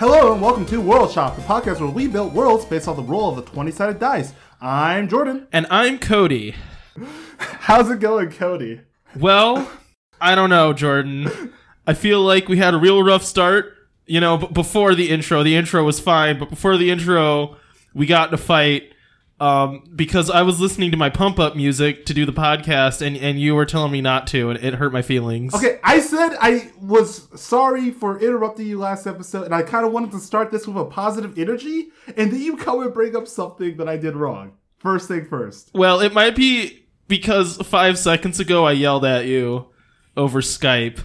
Hello and welcome to World Shop, the podcast where we build worlds based on the roll of the 20 sided dice. I'm Jordan. And I'm Cody. How's it going, Cody? Well, I don't know, Jordan. I feel like we had a real rough start. You know, b- before the intro, the intro was fine, but before the intro, we got in a fight um, because I was listening to my pump up music to do the podcast, and, and you were telling me not to, and it hurt my feelings. Okay, I said I was sorry for interrupting you last episode, and I kind of wanted to start this with a positive energy, and then you come and bring up something that I did wrong. First thing first. Well, it might be because five seconds ago I yelled at you over Skype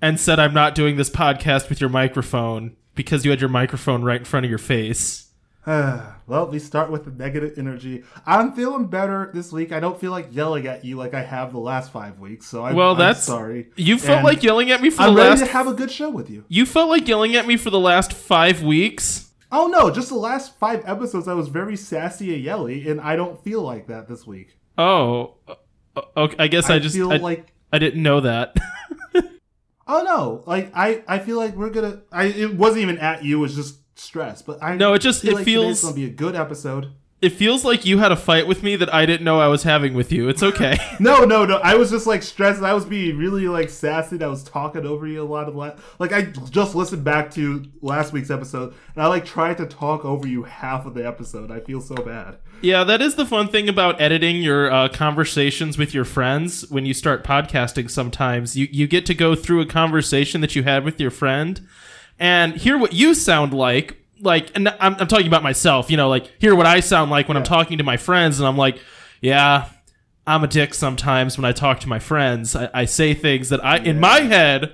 and said I'm not doing this podcast with your microphone because you had your microphone right in front of your face. well, we start with the negative energy. I'm feeling better this week. I don't feel like yelling at you like I have the last five weeks, so I'm, Well, I'm that's sorry. You felt And like yelling at me for I'm the ready last. to have a good show with you. you felt like yelling at me for the last five weeks. Oh no, just the last five episodes I was very sassy and yelly, and I don't feel like that this week. Oh, okay. I guess I, just feel I, like I didn't know that. oh no, like I I feel like we're gonna. I it wasn't even at you. It was just stress. But I No, it just- feel it like feels- gonna be a good episode. it feels like you had a fight with me that I didn't know I was having with you. It's okay. No, no, no. I was just like stressed. I was being really like sassy. I was talking over you a lot of la- like I just listened back to last week's episode, and I like tried to talk over you half of the episode. I feel so bad. Yeah, that is the fun thing about editing your uh, conversations with your friends when you start podcasting sometimes. You, you get to go through a conversation that you had with your friend and hear what you sound like. Like, and I'm, I'm talking about myself, you know, like, hear what I sound like when I'm talking to my friends, and I'm like, yeah, I'm a dick sometimes when I talk to my friends. I, I say things that I, in my head,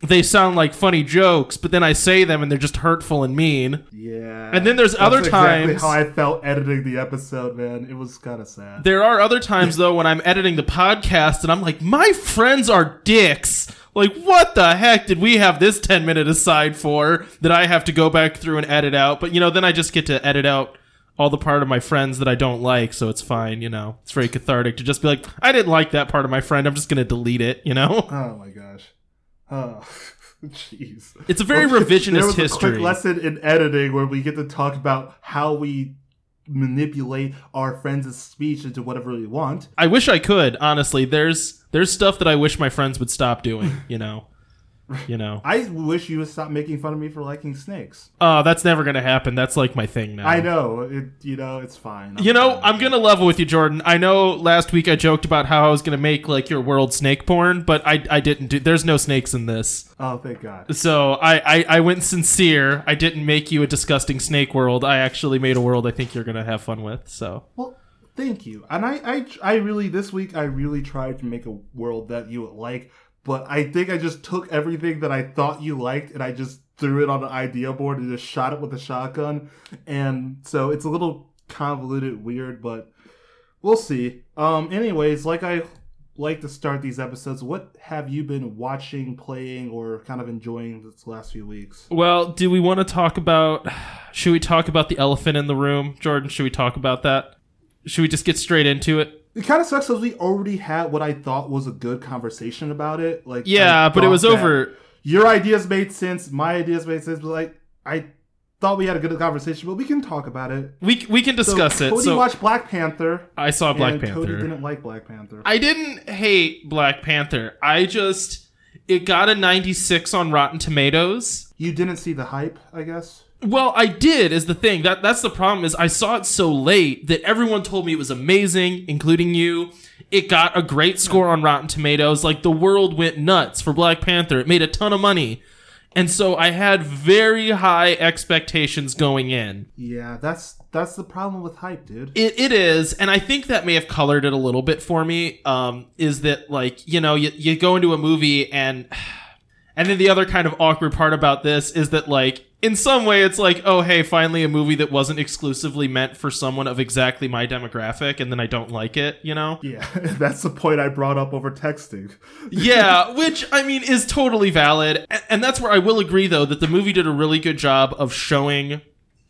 they sound like funny jokes, but then I say them and they're just hurtful and mean. Yeah. And then there's That's other exactly times- how I felt editing the episode, man. It was kind of sad. There are other times though when I'm editing the podcast and I'm like, my friends are dicks. Like, what the heck did we have this 10 minute aside for that I have to go back through and edit out? But you know, then I just get to edit out all the part of my friends that I don't like, so it's fine, you know. It's very cathartic to just be like, I didn't like that part of my friend. I'm just going to delete it, you know? Oh my gosh. Oh, jeez. It's a very Well, revisionist there was A history. quick lesson in editing where we get to talk about how we manipulate our friends' speech into whatever we want. I wish I could, honestly. There's there's stuff that I wish my friends would stop doing, you know. You know. I wish you would stop making fun of me for liking snakes. Oh, that's never going to happen. That's like my thing now. I know it. You know it's fine. You know, fine. I'm gonna level with you, Jordan. I know last week I joked about how I was gonna make like your world snake porn, but I I didn't do. There's no snakes in this, Oh, thank God. so I I, I went sincere. I didn't make you a disgusting snake world. I actually made a world I think you're gonna have fun with. So Well, thank you. And I, I, I really this week I really tried to make a world that you would like, but I think I just took everything that I thought you liked and I just threw it on an idea board and just shot it with a shotgun. And so it's a little convoluted, weird, but we'll see. Um. Anyways, like I like to start these episodes. What have you been watching, playing, or kind of enjoying this last few weeks? well, do we want to talk about? Should we talk about the elephant in the room, Jordan? Should we talk about that? Should we just get straight into it? It kind of sucks because we already had what I thought was a good conversation about it. Like, Yeah, I but it was over. Your ideas made sense. My ideas made sense. But like, I thought we had a good conversation, but we can talk about it. We we can discuss so, it. Cody So watched Black Panther. I saw Black Panther. Cody didn't like Black Panther. I didn't hate Black Panther. I just it got a 96 on Rotten Tomatoes. you didn't see the hype, I guess. Well, I did is the thing. That that's the problem is I saw it so late that everyone told me it was amazing, including you. It got a great score on Rotten Tomatoes. Like the world went nuts for Black Panther. It made a ton of money. And so I had very high expectations going in. Yeah, that's that's the problem with hype, dude. It, it is, and I think that may have colored it a little bit for me. Um, is that like you know you, you go into a movie and and then the other kind of awkward part about this is that like in some way it's like oh hey finally a movie that wasn't exclusively meant for someone of exactly my demographic and then I don't like it you know yeah, that's the point I brought up over texting. yeah, which I mean is totally valid, and that's where I will agree though that the movie did a really good job of showing,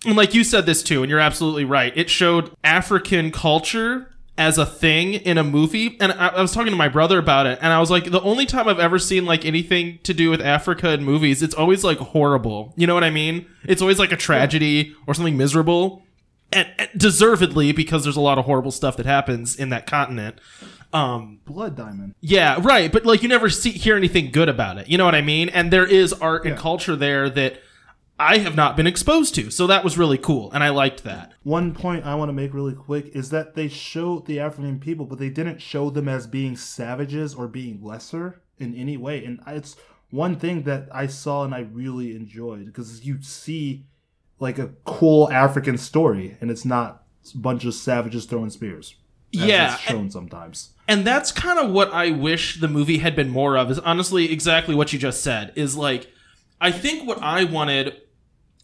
and like you said this too, and you're absolutely right. It showed African culture as a thing in a movie. And I, I was talking to my brother about it, and I was like, the only time I've ever seen like anything to do with Africa in movies, it's always like horrible. You know what I mean? It's always like a tragedy or something miserable. And, and deservedly because there's a lot of horrible stuff that happens in that continent. Um, Blood Diamond. yeah, right. But like, you never see hear anything good about it. You know what I mean? And there is art and Yeah. culture there that I have not been exposed to. So that was really cool, and I liked that. One point I want to make really quick is that they showed the African people, but they didn't show them as being savages or being lesser in any way. And it's one thing that I saw and I really enjoyed because you see like a cool African story, and it's not a bunch of savages throwing spears. Yeah, it's shown sometimes. And that's kind of what I wish the movie had been more of. Is honestly exactly what you just said. Is like, I think what I wanted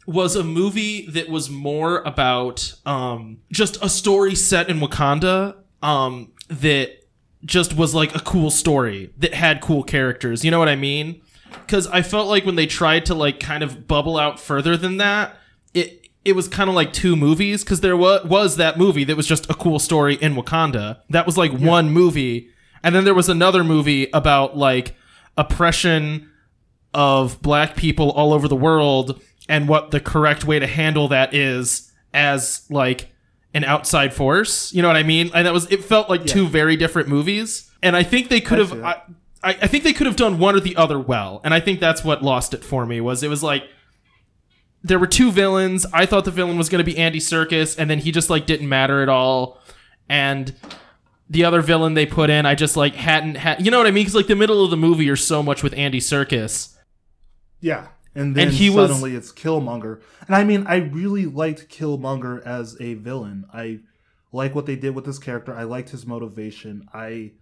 was a movie that was more about um, just a story set in Wakanda um, that just was like a cool story that had cool characters. You know what I mean? Because I felt like when they tried to like kind of bubble out further than that, it it was kind of like two movies because there was was that movie that was just a cool story in Wakanda. That was like one movie, and then there was another movie about like oppression of black people all over the world and what the correct way to handle that is as like an outside force. You know what I mean? And that was it felt like two very different movies. And I think they could have I, I, I think they could have done one or the other well. And I think that's what lost it for me was it was like there were two villains. I thought the villain was going to be Andy Serkis, and then he just like didn't matter at all. And the other villain they put in, I just like hadn't had. You know what I mean? Because like the middle of the movie, you're so much with Andy Serkis. Yeah. And then And he was- suddenly it's Killmonger. And I mean, I really liked Killmonger as a villain. I like what they did with this character. I liked his motivation. I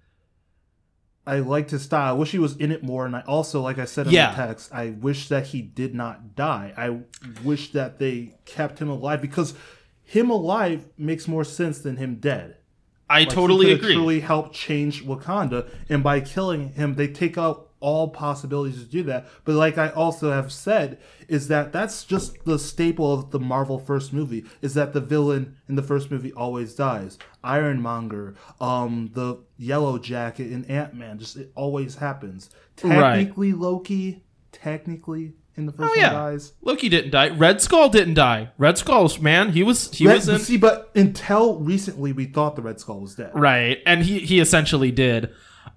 I liked his style. I wish he was in it more. And I also, like I said in Yeah. the text, I wish that he did not die. I wish that they kept him alive because him alive makes more sense than him dead. I Like, totally he agree. Truly helped change Wakanda, and by killing him, they take out all possibilities to do that. But like I also have said, is that that's just the staple of the Marvel first movie. Is that the villain in the first movie always dies? Ironmonger, um, the Yellow Jacket, and Ant Man. Just it always happens. Right. Technically, Loki. Technically, in the first Oh, yeah. one dies. Loki didn't die. Red Skull didn't die. Red Skull, man, he was he Red- was in see, but until recently, we thought the Red Skull was dead. Right, and he he essentially did.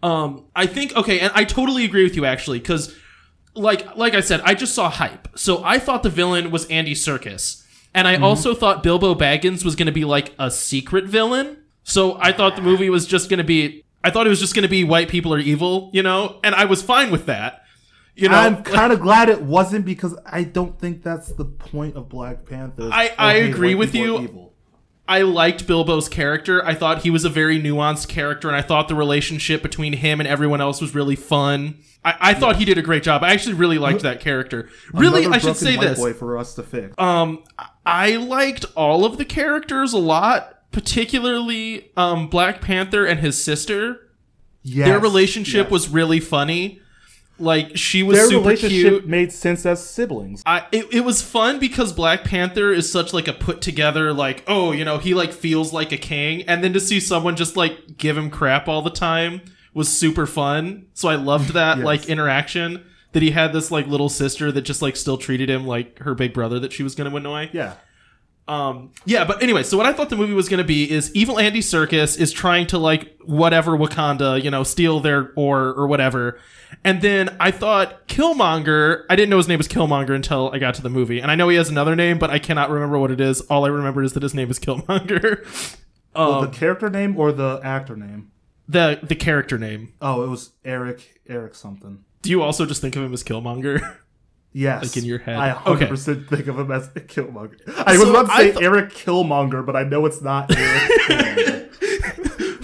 Um, I think okay, and I totally agree with you actually, because like like I said, I just saw hype, so I thought the villain was Andy Serkis, and I also thought Bilbo Baggins was going to be like a secret villain. So I thought the movie was just going to be. I thought it was just going to be white people are evil, you know, and I was fine with that. You know, I'm kind of glad it wasn't because I don't think that's the point of Black Panther. I- Oh, I agree with you. I liked Bilbo's character. I thought he was a very nuanced character, and I thought the relationship between him and everyone else was really fun. I, I thought he did a great job. I actually really liked that character. Really, Another I should broken say white this. boy for us to fix. Um, I liked all of the characters a lot, particularly um, Black Panther and his sister. yes, Their relationship yes. was really funny. Like she was their super relationship cute. made sense as siblings. I it, it was fun because Black Panther is such like a put together like oh you know he like feels like a king and then to see someone just like give him crap all the time was super fun so I loved that Yes. like interaction that he had this like little sister that just like still treated him like her big brother that she was gonna annoy Yeah, um yeah but anyway so what I thought the movie was gonna be is evil Andy Serkis is trying to like whatever Wakanda you know steal their ore or whatever and then I thought Killmonger, I didn't know his name was Killmonger until I got to the movie. And I know he has another name, but I cannot remember what it is. All I remember is that his name is Killmonger. Well, um, the character name or the actor name? the the character name. Oh, it was Eric. Eric something. Do you also just think of him as Killmonger? Yes, Like in your head. I 100 percent think of him as Killmonger. I was So about to say th- Eric Killmonger, but I know it's not Eric.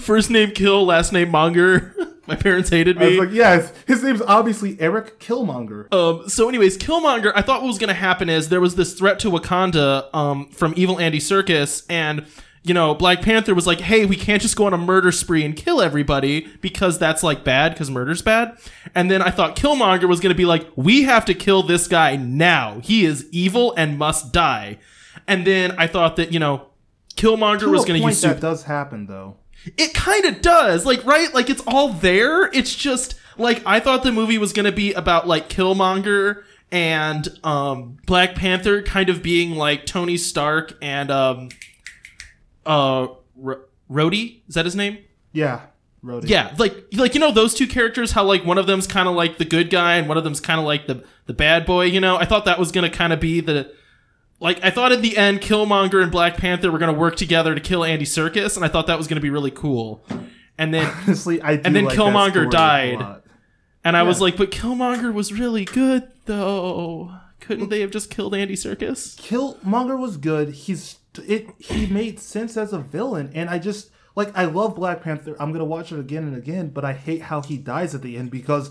First name Kill, last name Monger. My parents hated I was me. like, yes, his name's obviously Eric Killmonger. Um, so, anyways, Killmonger, I thought what was going to happen is there was this threat to Wakanda um, from evil Andy Serkis, and, you know, Black Panther was like, hey, we can't just go on a murder spree and kill everybody because that's, like, bad, because murder's bad. And then I thought Killmonger was going to be like, we have to kill this guy now. He is evil and must die. And then I thought that, you know, Killmonger To was going to use super that does happen though. It kind of does. Like, right? Like, it's all there. It's just, like, I thought the movie was going to be about, like, Killmonger and um, Black Panther kind of being like Tony Stark and um, uh, R- Rhodey. Is that his name? Yeah, Rhodey. Yeah, like like you know those two characters, how like one of them's kind of like the good guy and one of them's kind of like the the bad boy. You know, I thought that was gonna kind of be the like I thought in the end, Killmonger and Black Panther were gonna work together to kill Andy Serkis, and I thought that was gonna be really cool. And then Honestly, I And then like Killmonger died. and I was like, but Killmonger was really good though. Couldn't they have just killed Andy Serkis? Killmonger was good. He's it. He made sense as a villain, and I just like I love Black Panther. I'm gonna watch it again and again, but I hate how he dies at the end because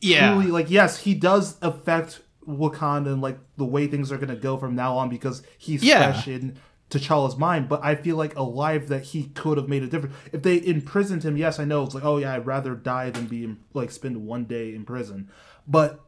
Yeah. truly, like yes, he does affect Wakanda and like the way things are gonna go from now on because he's Yeah. fresh in T'Challa's mind. But I feel like alive that he could have made a difference if they imprisoned him. Yes, I know it's like oh yeah, I'd rather die than be like spend one day in prison, but.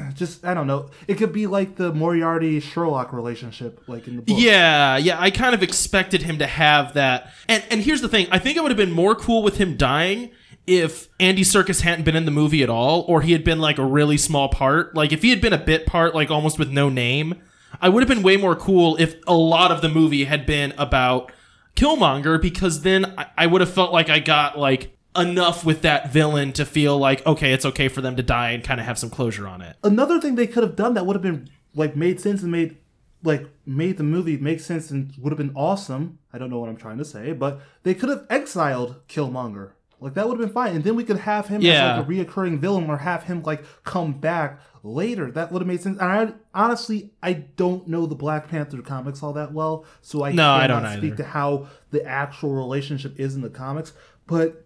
Just I don't know. It could be like the Moriarty Sherlock relationship, like in the book. Yeah, yeah, I kind of expected him to have that. And and here's the thing, I think it would have been more cool with him dying if Andy Serkis hadn't been in the movie at all or he had been like a really small part. Like if he had been a bit part like almost with no name, I would have been way more cool if a lot of the movie had been about Killmonger because then I, I would have felt like I got like enough with that villain to feel like okay, it's okay for them to die and kind of have some closure on it. another thing they could have done that would have been like made sense and made like made the movie make sense and would have been awesome. I don't know what I'm trying to say, but they could have exiled Killmonger. Like that would have been fine, and then we could have him Yeah. as like a reoccurring villain, or have him like come back later. That would have made sense. And I honestly, I don't know the Black Panther comics all that well, so I No, I don't speak either. to how the actual relationship is in the comics. But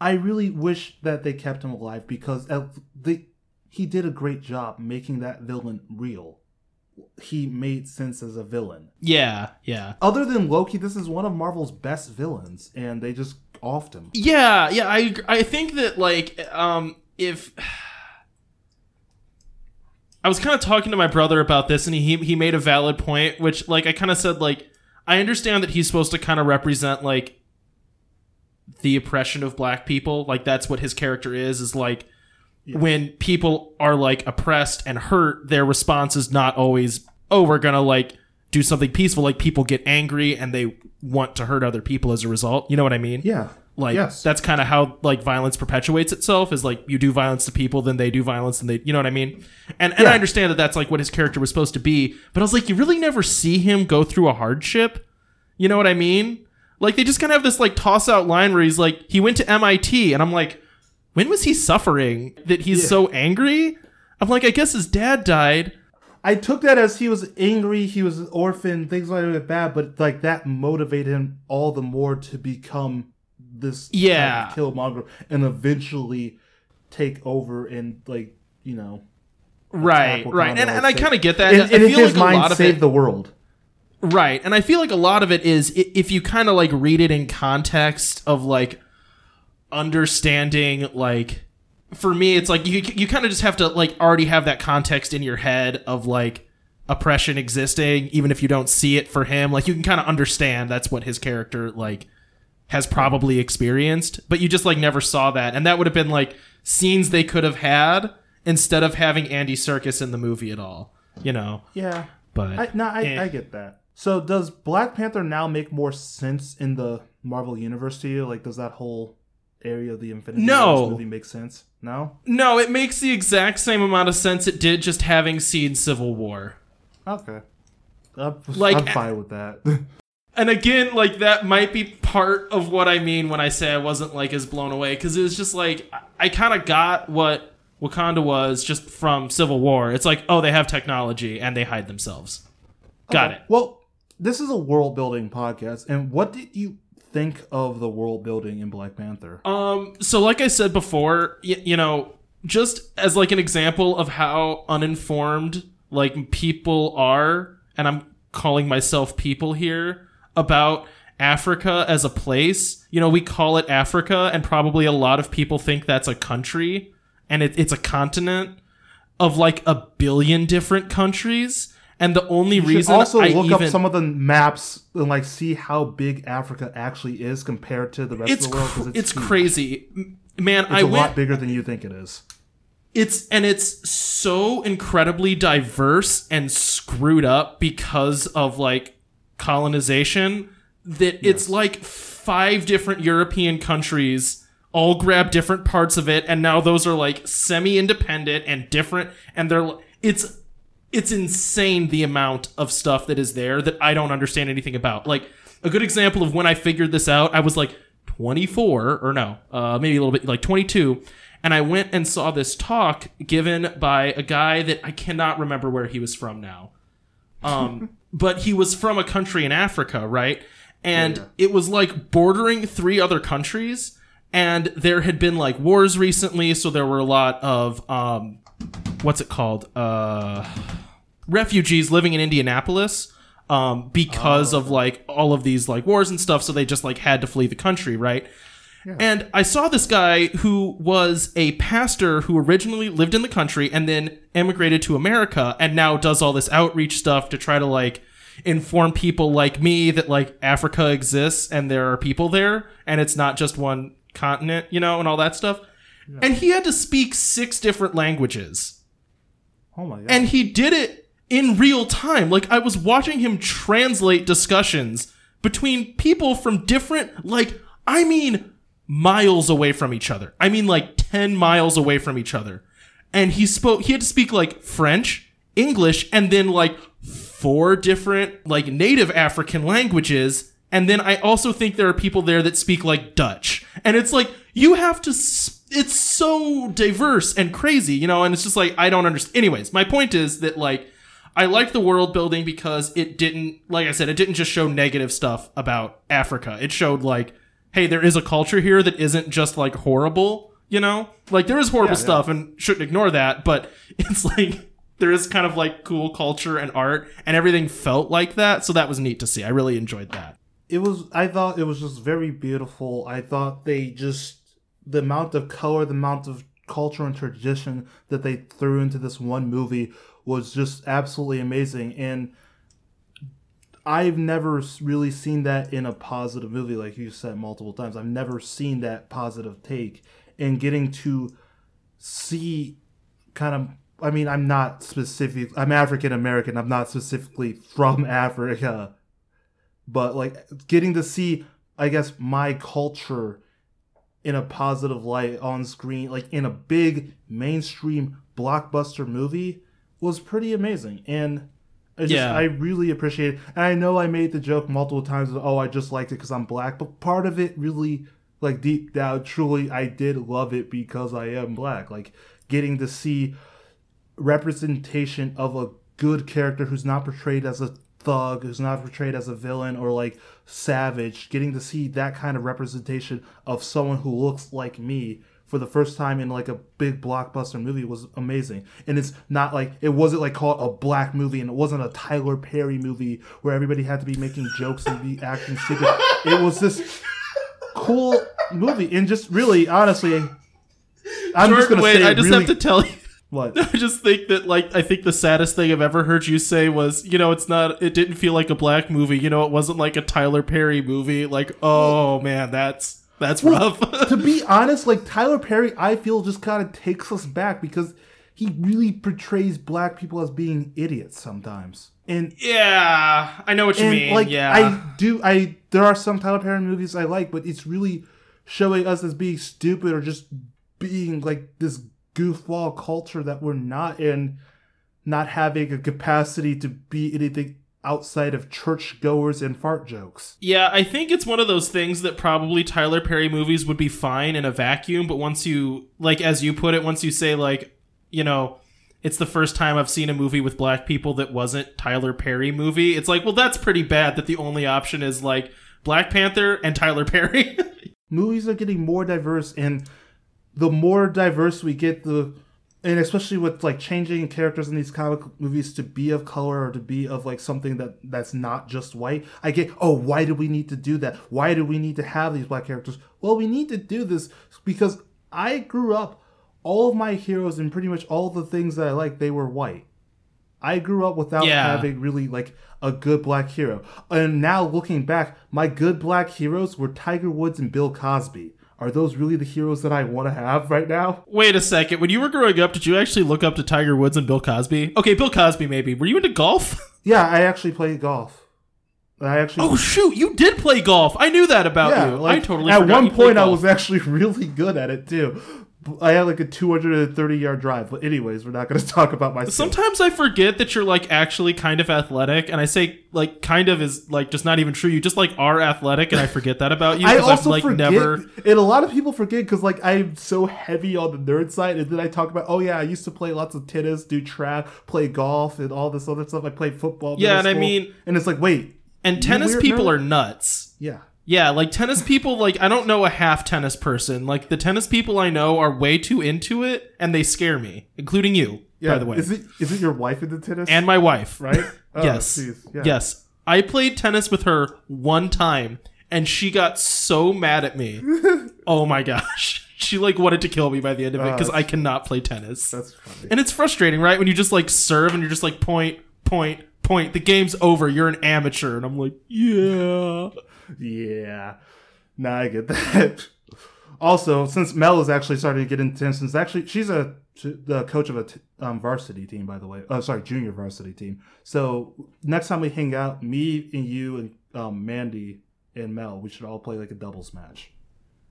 I really wish that they kept him alive because uh, the he did a great job making that villain real. He made sense as a villain. Yeah, yeah. Other than Loki, this is one of Marvel's best villains, and they just offed him. Yeah, yeah, I I think that like um if I was kind of talking to my brother about this and he he made a valid point which like I kind of said like I understand that he's supposed to kind of represent like the oppression of black people like that's what his character is is like when people are like oppressed and hurt their response is not always oh we're to like do something peaceful. Like people get angry and they want to hurt other people as a result. You know what I mean? Yeah. like Yes. that's kind of how like violence perpetuates itself is like you do violence to people then they do violence and they you know what i mean? And and Yeah. i understand that that's like what his character was supposed to be but i was like you really never see him go through a hardship? You know what i mean like they just kind of have this like toss out line where he's like he went to mit and i'm like when was he suffering that he's Yeah. so angry i'm like i guess his dad died I took that as he was angry, he was an orphan, things like that bad, but like that motivated him all the more to become this Yeah. kind of Killmonger and eventually take over and like you know right right and, and i kind of get that and I feel his like a mind lot of save it the world. Right. And I feel like a lot of it is if you kind of like read it in context of like understanding like for me it's like you you kind of just have to like already have that context in your head of like oppression existing even if you don't see it for him like you can kind of understand that's what his character like has probably experienced but you just like never saw that and that would have been like scenes they could have had instead of having Andy Serkis in the movie at all you know Yeah. but I, no, I, eh. I get that. So does Black Panther now make more sense in the Marvel universe to you? Like, does that whole area of the Infinity No. Movie make sense? No. No, it makes the exact same amount of sense it did just having seen Civil War. Okay. I'm, Like- I'm fine with that. And again, like that might be part of what I mean when I say I wasn't like as blown away because it was just like I- I kind of got what Wakanda was just from Civil War. It's like, oh, they have technology and they hide themselves. Got it. Well, this is a world building podcast, and what did you think of the world building in Black Panther? Um, so like I said before, y- you know, just as like an example of how uninformed like people are, and I'm calling myself people here about Africa as a place. You know, we call it Africa, and probably a lot of people think that's a country, and it, it's a continent of like a billion different countries. And the only You reason also I look even up some of the maps and like see how big Africa actually is compared to the rest it's of the world. cr- it's, huge. crazy, man. It's I a went lot bigger than you think it is. it's and it's so incredibly diverse and screwed up because of like colonization that it's like five different European countries all grab different parts of it and now those are like semi-independent and different and they're it's it's insane the amount of stuff that is there that I don't understand anything about. Like a good example of when I figured this out, I was like 24 or no, uh, maybe a little bit like 22, and I went and saw this talk given by a guy that I cannot remember where he was from now. Um, but he was from a country in Africa, right? And it was like bordering three other countries, and there had been like wars recently, so there were a lot of um, what's it called? Uh, refugees living in Indianapolis um, because of like all of these like wars and stuff. So they just like had to flee the country, right? And I saw this guy who was a pastor who originally lived in the country and then emigrated to America and now does all this outreach stuff to try to like inform people like me that like Africa exists and there are people there and it's not just one continent, you know, and all that stuff. And he had to speak six different languages Oh my god! and he did it in real time. Like I was watching him translate discussions between people from different, like I mean, miles away from each other. I mean, like ten miles away from each other. And he spoke. He had to speak like French, English, and then like four different like native African languages. And then I also think there are people there that speak like Dutch. And it's like you have to. s it's so diverse and crazy, you know. And it's just like I don't understand. Anyways, my point is that like I like the world building because it didn't, like I said, it didn't just show negative stuff about Africa. It showed like, hey, there is a culture here that isn't just like horrible, you know? Like there is horrible Yeah, yeah. stuff and shouldn't ignore that, but it's like there is kind of like cool culture and art and everything felt like that, so that was neat to see. I really enjoyed that. it was i thought it was just very beautiful i thought they just the amount of color the amount of culture and tradition that they threw into this one movie was just absolutely amazing. And i've never really seen that in a positive movie like you said multiple times. I've never seen that positive take. And getting to see kind of i mean i'm not specific i'm african american i'm not specifically from africa. But like getting to see i guess my culture in a positive light on screen like in a big mainstream blockbuster movie was pretty amazing and I just, Yeah. I really appreciate it. And I know I made the joke multiple times. Of, oh, I just liked it because I'm black. But part of it really, like deep down, truly, I did love it because I am black. Like getting to see representation of a good character who's not portrayed as a thug, who's not portrayed as a villain or like savage, getting to see that kind of representation of someone who looks like me for the first time in like a big blockbuster movie was amazing. And it's not like it wasn't like called a black movie and it wasn't a Tyler Perry movie where everybody had to be making jokes and be acting stupid. It was this cool movie and just really honestly I'm just gonna wait, say I just really, have to tell you. What I just think that like I think the saddest thing I've ever heard you say was, you know, it's not it didn't feel like a black movie, you know, it wasn't like a Tyler Perry movie. Like, oh man, that's that's rough. to be honest, like Tyler Perry, I feel just kind of takes us back because he really portrays black people as being idiots sometimes. And yeah, I know what you mean. like yeah. I do I there are some Tyler Perry movies I like, but it's really showing us as being stupid or just being like this goofball culture that we're not in, not having a capacity to be anything outside of churchgoers and fart jokes. Yeah, I think it's one of those things that probably Tyler Perry movies would be fine in a vacuum, but once you like as you put it, once you say like, you know, it's the first time I've seen a movie with black people that wasn't Tyler Perry movie. It's like, well, that's pretty bad that the only option is like Black Panther and Tyler Perry. movies are getting more diverse and the more diverse we get the and especially with like changing characters in these comic movies to be of color or to be of like something that that's not just white i get oh why do we need to do that why do we need to have these black characters well we need to do this because i grew up all of my heroes and pretty much all the things that i like they were white I grew up without Yeah. having really like a good black hero. And now looking back, my good black heroes were Tiger Woods and Bill Cosby. Are those really the heroes that I want to have right now? Wait a second. When you were growing up, did you actually look up to Tiger Woods and Bill Cosby? Okay, Bill Cosby maybe. Were you into golf? Yeah, I actually played golf. I actually Oh shoot, you did play golf. I knew that about yeah, you. like, I totally at forgot one you point I was actually really good at it too. I had like a 230 yard drive. But anyways, we're not going to talk about my. Sometimes I forget that you're like actually kind of athletic, and I say like kind of is like just not even true. You just like are athletic, and I forget that about you. I also like forget, never. and a lot of people forget because like I'm so heavy on the nerd side, and then I talk about, oh yeah, I used to play lots of tennis, do track, play golf, and all this other stuff. I played football. Yeah, and I mean- and it's like, wait, And tennis people nerd. are nuts. yeah, Yeah, like tennis people, like I don't know a half tennis person. Like the tennis people I know are way too into it, and they scare me, including you, yeah. by the way, is it is it your wife into tennis? and my wife. right? Oh, yes, yeah. yes. I played tennis with her one time, and she got so mad at me. oh my gosh, she like wanted to kill me by the end of it because Uh, I cannot play tennis. that's funny. And it's frustrating, right? When you just like serve and you're just like point, point, point. The game's over. You're an amateur, and I'm like, yeah. Yeah. Now I get that. Also, since Mel is actually starting to get into since actually she's a the coach of a t- um, varsity team, by the way. Oh, sorry, junior varsity team. So next time we hang out, me and you and um, Mandy and Mel, we should all play like a doubles match.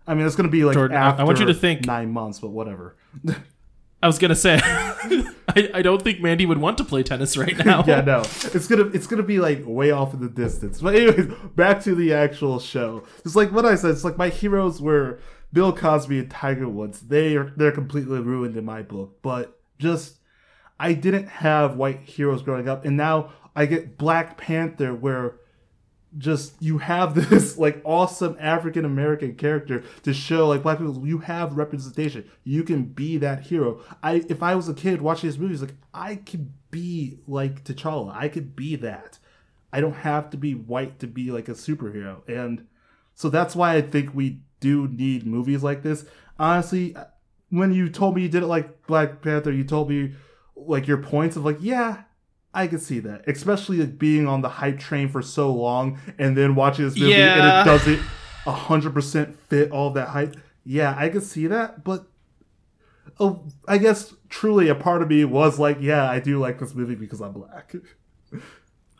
I mean, it's gonna be like Jordan, I- I want you to think- nine months, but whatever. I was gonna say, I, I don't think Mandy would want to play tennis right now. yeah, no, it's gonna it's gonna be like way off in the distance. But anyways, back to the actual show. It's like what I said. It's like my heroes were Bill Cosby and Tiger Woods. They are they're completely ruined in my book. But just I didn't have white heroes growing up, and now I get Black Panther where just you have this like awesome African American character to show like black people you have representation. You can be that hero. I if I was a kid watching this movie, it's like I could be like T'Challa. I could be that. I don't have to be white to be like a superhero. And so that's why I think we do need movies like this. Honestly, uh, when you told me you did it like Black Panther, you told me like your points of like, yeah, I could see that, especially like, being on the hype train for so long and then watching this movie and it doesn't hundred percent fit all that hype. Yeah, I could see that, but oh, I guess truly a part of me was like, yeah, I do like this movie because I'm black.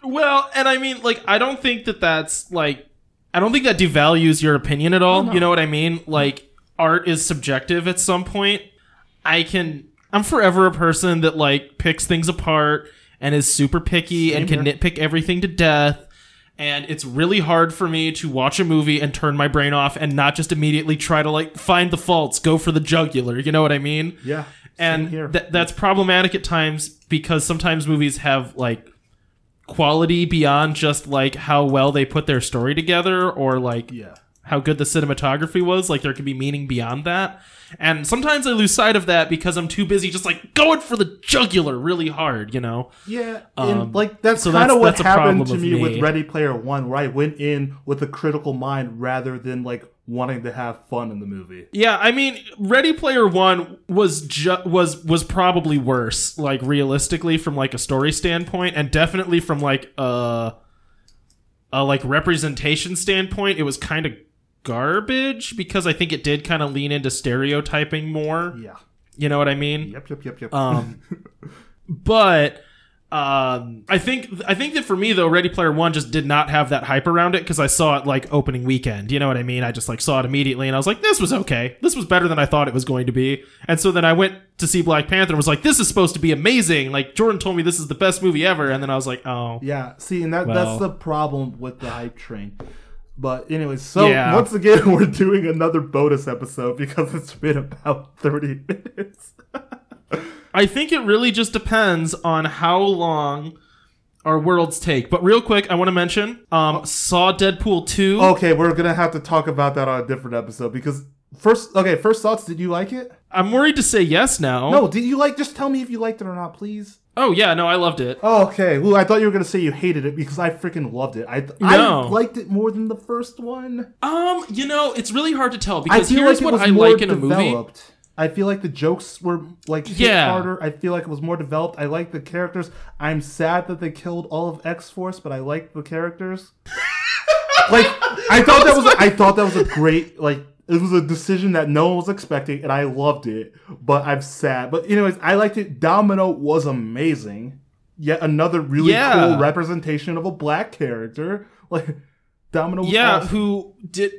Well, and I mean, like, I don't think that that's like, I don't think that devalues your opinion at all. no. You know what I mean? Like, art is subjective at some point. I can, I'm forever a person that like picks things apart and is super picky and can here. nitpick everything to death. And it's really hard for me to watch a movie and turn my brain off and not just immediately try to like find the faults, go for the jugular. You know what I mean? Yeah, and same th- that's problematic at times because sometimes movies have like quality beyond just like how well they put their story together or like yeah. How good the cinematography was like there could be meaning beyond that and sometimes i lose sight of that because i'm too busy just like going for the jugular really hard you know Yeah, Um, and like that's so kind of what happened to of me, with. Ready Player One, where I went in with a critical mind rather than like wanting to have fun in the movie. yeah i mean ready player one was ju- was was probably worse like realistically from like a story standpoint and definitely from like a a like representation standpoint it was kind of garbage because i think it did kind of lean into stereotyping more Yeah. you know what i mean Yep. Yep. Yep. Yep. um but um i think i think that for me though ready player one just did not have that hype around it because i saw it like opening weekend you know what i mean i just like saw it immediately and i was like this was okay this was better than i thought it was going to be and so then i went to see black panther and was like this is supposed to be amazing like jordan told me this is the best movie ever and then i was like oh yeah. See, and that Well- that's the problem with the hype train. But anyways, so Yeah. once again, we're doing another bonus episode because it's been about thirty minutes. I think it really just depends on how long our worlds take. But real quick, I want to mention um, saw Deadpool 2. okay, we're gonna have to talk about that on a different episode because first, okay, first thoughts. Did you like it? I'm worried to say yes now. No, did you like? Just tell me if you liked it or not, please. Oh yeah, no, I loved it. Oh, okay. Well, I thought you were gonna say you hated it because I freaking loved it. I No. I liked it more than the first one. Um, you know, it's really hard to tell because here's like what I like in a movie. I feel like the jokes were like Yeah. harder. I feel like it was more developed. I like the characters. I'm sad that they killed all of X Force, but I like the characters. like I thought that was I thought that was a great like it was a decision that no one was expecting, and I loved it. But I'm sad. But anyways, I liked it. Domino was amazing. Yet another really Yeah. cool representation of a black character. Like Domino. Was Yeah, awesome. who did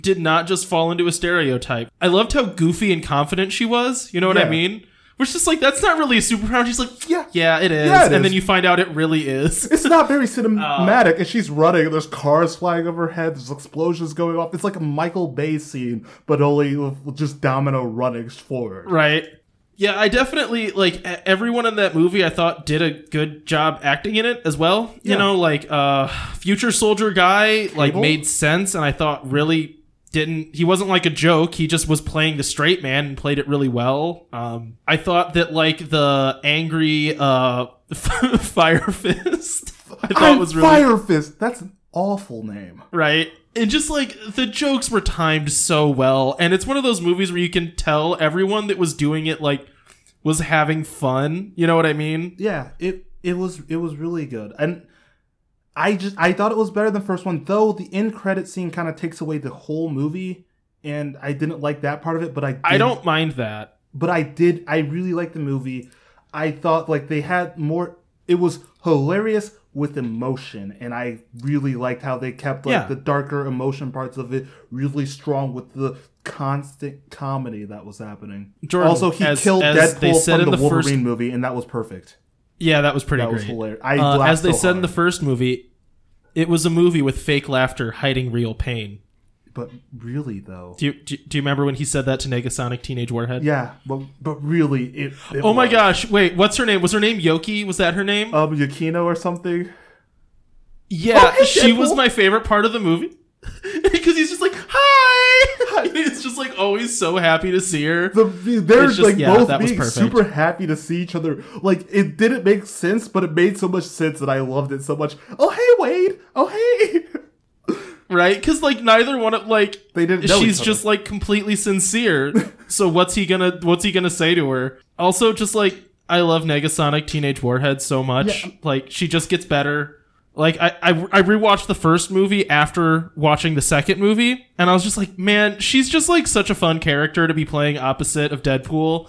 did not just fall into a stereotype. I loved how goofy and confident she was. You know what I mean? Which is like that's not really a superpower. She's like, Yeah. yeah, it is. Yeah, it and is. then you find out it really is. It's not very cinematic, and she's running. There's cars flying over her head. There's explosions going off. It's like a Michael Bay scene, but only with just Domino running forward. Right. Yeah, I definitely like everyone in that movie. I thought did a good job acting in it as well. You know, like uh, future soldier guy like Cable? made sense, and I thought really didn't. He wasn't like a joke. He just was playing the straight man and played it really well. Um, I thought that like the angry uh, Fire Fist. I thought I'm was really Fire Fist. That's an awful name. right and just like the jokes were timed so well and it's one of those movies where you can tell everyone that was doing it like was having fun you know what i mean Yeah, it it was it was really good, and I just I thought it was better than the first one. Though the end credit scene kind of takes away the whole movie, and I didn't like that part of it. But I i don't mind that but I did I really liked the movie. I thought like they had more it was hilarious with emotion and I really liked how they kept like Yeah. the darker emotion parts of it really strong with the constant comedy that was happening. Jordan, also he as- killed as they Deadpool said from in the, the Wolverine first- movie and that was perfect. Yeah that was pretty That great was hilarious. I Uh, laughed as they so said in the first movie it was a movie with fake laughter hiding real pain but really though. do you, do, do you remember when he said that to negasonic teenage warhead Yeah, but but really it, it oh my was. gosh wait what's her name was her name yoki was that her name Um Yukino or something. Yeah, Oh, hey, she was Deadpool. my favorite part of the movie because he's just. he's just like always so happy to see her. the they're just- like yeah, both being super happy to see each other. Like it didn't make sense, but it made so much sense that I loved it so much. Oh hey Wade! Oh hey! right? Because like neither one of like They didn't she's just like completely sincere. so what's he gonna what's he gonna say to her? Also, just like I love Negasonic Teenage Warhead so much. Yeah. Like she just gets better. Like I, I I rewatched the first movie after watching the second movie, and I was just like, man, she's just like such a fun character to be playing opposite of Deadpool.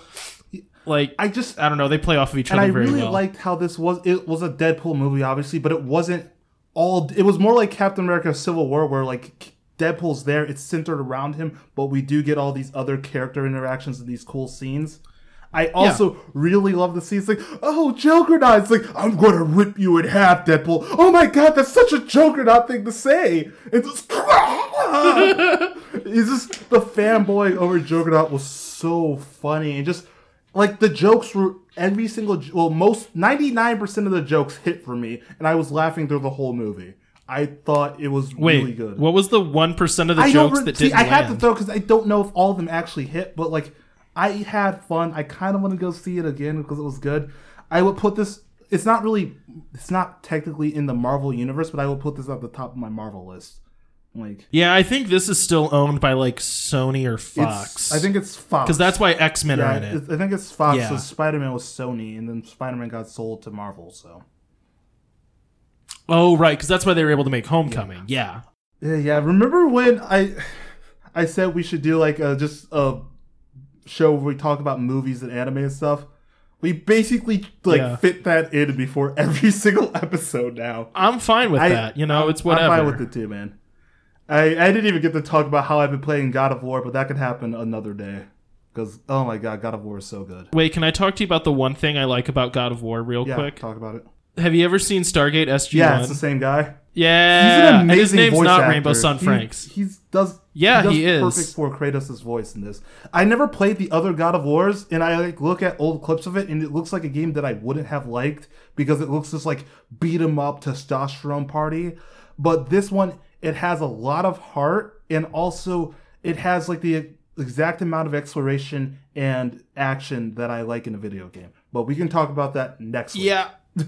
Like I just I don't know, they play off of each other very well. and other I really well. liked how this was. It was a Deadpool movie, obviously, but it wasn't all. It was more like Captain America: Civil War, where like Deadpool's there, it's centered around him, but we do get all these other character interactions and these cool scenes. I also really love the scenes like, oh, Juggernaut. It's like, I'm gonna rip you in half, Deadpool. Oh my god, that's such a Juggernaut thing to say. It's just, it's just the fanboy over Juggernaut was so funny and just like the jokes were every single well most 99% of the jokes hit for me and I was laughing through the whole movie. I thought it was Wait, really good. what was the one percent of the I jokes that see. didn't I had to throw because I don't know if all of them actually hit, but like I had fun. I kind of want to go see it again because it was good. I would put this. It's not really. It's not technically in the Marvel universe, but I will put this at the top of my Marvel list. Like yeah, I think this is still owned by like Sony or. Fox. I think it's Fox because that's why X Men Yeah, are in it. I think it's Fox. Yeah. So Spider Man was Sony, and then Spider Man got sold to Marvel. So Oh, right, because that's why they were able to make Homecoming. Yeah. yeah, yeah. Remember when I I said we should do like a just a show where we talk about movies and anime and stuff? We basically like Yeah. fit that in before every single episode now. I'm fine with I- that. You know, it's whatever. I'm fine with it too, man. I I didn't even get to talk about how I've been playing God of War, but that could happen another day. Because oh my god, God of War is so good. Wait, can I talk to you about the one thing I like about God of War real Yeah, quick? talk about it. Have you ever seen Stargate SG1? Yeah, it's the same guy. Yeah. He's an and his name's voice not actor. Rainbow Sun He- Francks. He's does Yeah, does he is. perfect for Kratos' voice in this. I never played the other God of Wars, and I like look at old clips of it, and it looks like a game that I wouldn't have liked because it looks just like beat 'em up testosterone party. But this one, it has a lot of heart, and also it has like the exact amount of exploration and action that I like in a video game. But we can talk about that next week. Yeah.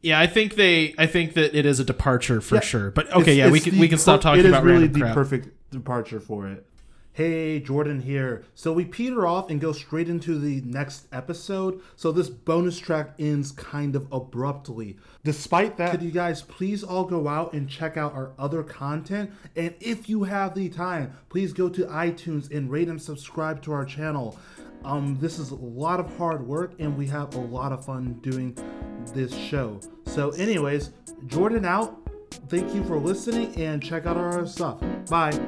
Yeah, I think they. I think that it is a departure for Yeah. sure. But okay, It's- yeah, we can the we can stop per- talking it is about really the crap. perfect departure for it. Hey, Jordan here. So we peter off and go straight into the next episode. So this bonus track ends kind of abruptly. Despite that, could you guys please all go out and check out our other content? And if you have the time, please go to iTunes and rate and subscribe to our channel. Um, this is a lot of hard work, and we have a lot of fun doing this show. So, anyways, Jordan out. Thank you for listening and check out our stuff. Bye.